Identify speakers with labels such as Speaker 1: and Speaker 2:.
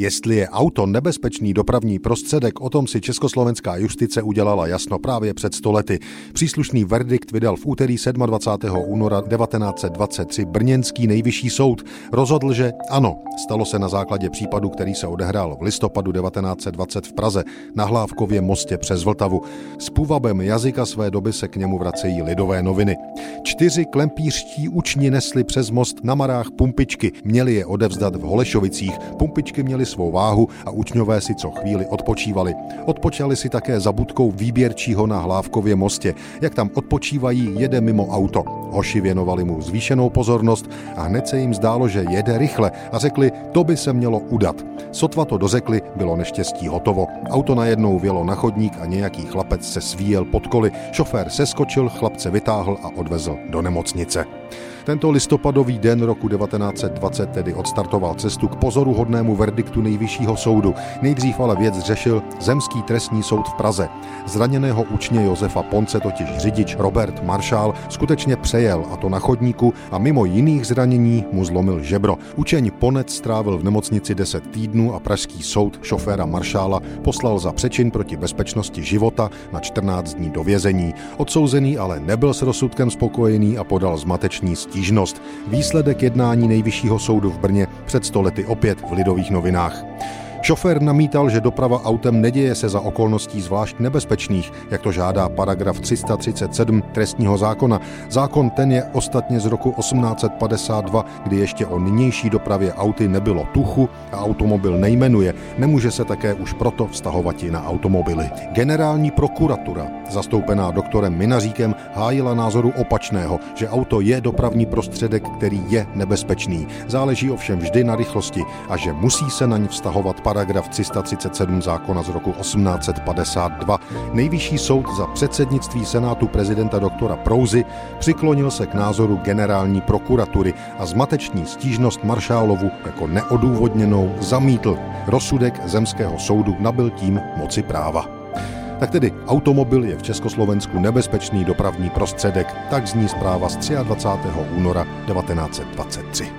Speaker 1: Jestli je auto nebezpečný dopravní prostředek, o tom si československá justice udělala jasno právě před stolety. Příslušný verdikt vydal v úterý 27. února 1923 Brněnský nejvyšší soud. Rozhodl, že ano, stalo se na základě případu, který se odehrál v listopadu 1920 v Praze na Hlávkově mostě přes Vltavu. S půvabem jazyka své doby se k němu vracejí lidové noviny. Čtyři klempířští učni nesli přes most na marách pumpičky. Měli je odevzdat v Holešovicích. Pumpičky měly svou váhu a učňové si co chvíli odpočívali. Odpočali si také za budkou výběrčího na Hlávkově mostě. Jak tam odpočívají, jede mimo auto. Hoši věnovali mu zvýšenou pozornost a hned se jim zdálo, že jede rychle a řekli, to by se mělo udat. Sotva to dořekli, bylo neštěstí hotovo. Auto najednou vělo na chodník a nějaký chlapec se svíjel pod koli. Šofér seskočil, chlapce vytáhl a odvezl do nemocnice. Tento listopadový den roku 1920 tedy odstartoval cestu k pozoruhodnému verdiktu nejvyššího soudu. Nejdřív ale věc řešil Zemský trestní soud v Praze. Zraněného učně Josefa Ponce totiž řidič Robert Maršál skutečně přejel, a to na chodníku, a mimo jiných zranění mu zlomil žebro. Učeň Ponec strávil v nemocnici 10 týdnů a pražský soud šoféra Maršála poslal za přečin proti bezpečnosti života na 14 dní do vězení. Odsouzený ale nebyl s rozsudkem spokojený a podal zmatečný stížnost. Výsledek jednání nejvyššího soudu v Brně před stolety opět v Lidových novinách. Šofér namítal, že doprava autem neděje se za okolností zvlášť nebezpečných, jak to žádá paragraf 337 trestního zákona. Zákon ten je ostatně z roku 1852, kdy ještě o nynější dopravě auty nebylo tuchu a automobil nejmenuje. Nemůže se také už proto vztahovat i na automobily. Generální prokuratura, zastoupená doktorem Minaříkem, hájila názoru opačného, že auto je dopravní prostředek, který je nebezpečný. Záleží ovšem vždy na rychlosti a že musí se na ní vztahovat paragraf 337 zákona z roku 1852. Nejvyšší soud za předsednictví Senátu prezidenta doktora Prouzy přiklonil se k názoru generální prokuratury a zmateční stížnost Maršálovu jako neodůvodněnou zamítl. Rozsudek zemského soudu nabil tím moci práva. Tak tedy automobil je v Československu nebezpečný dopravní prostředek, tak zní zpráva z 23. února 1923.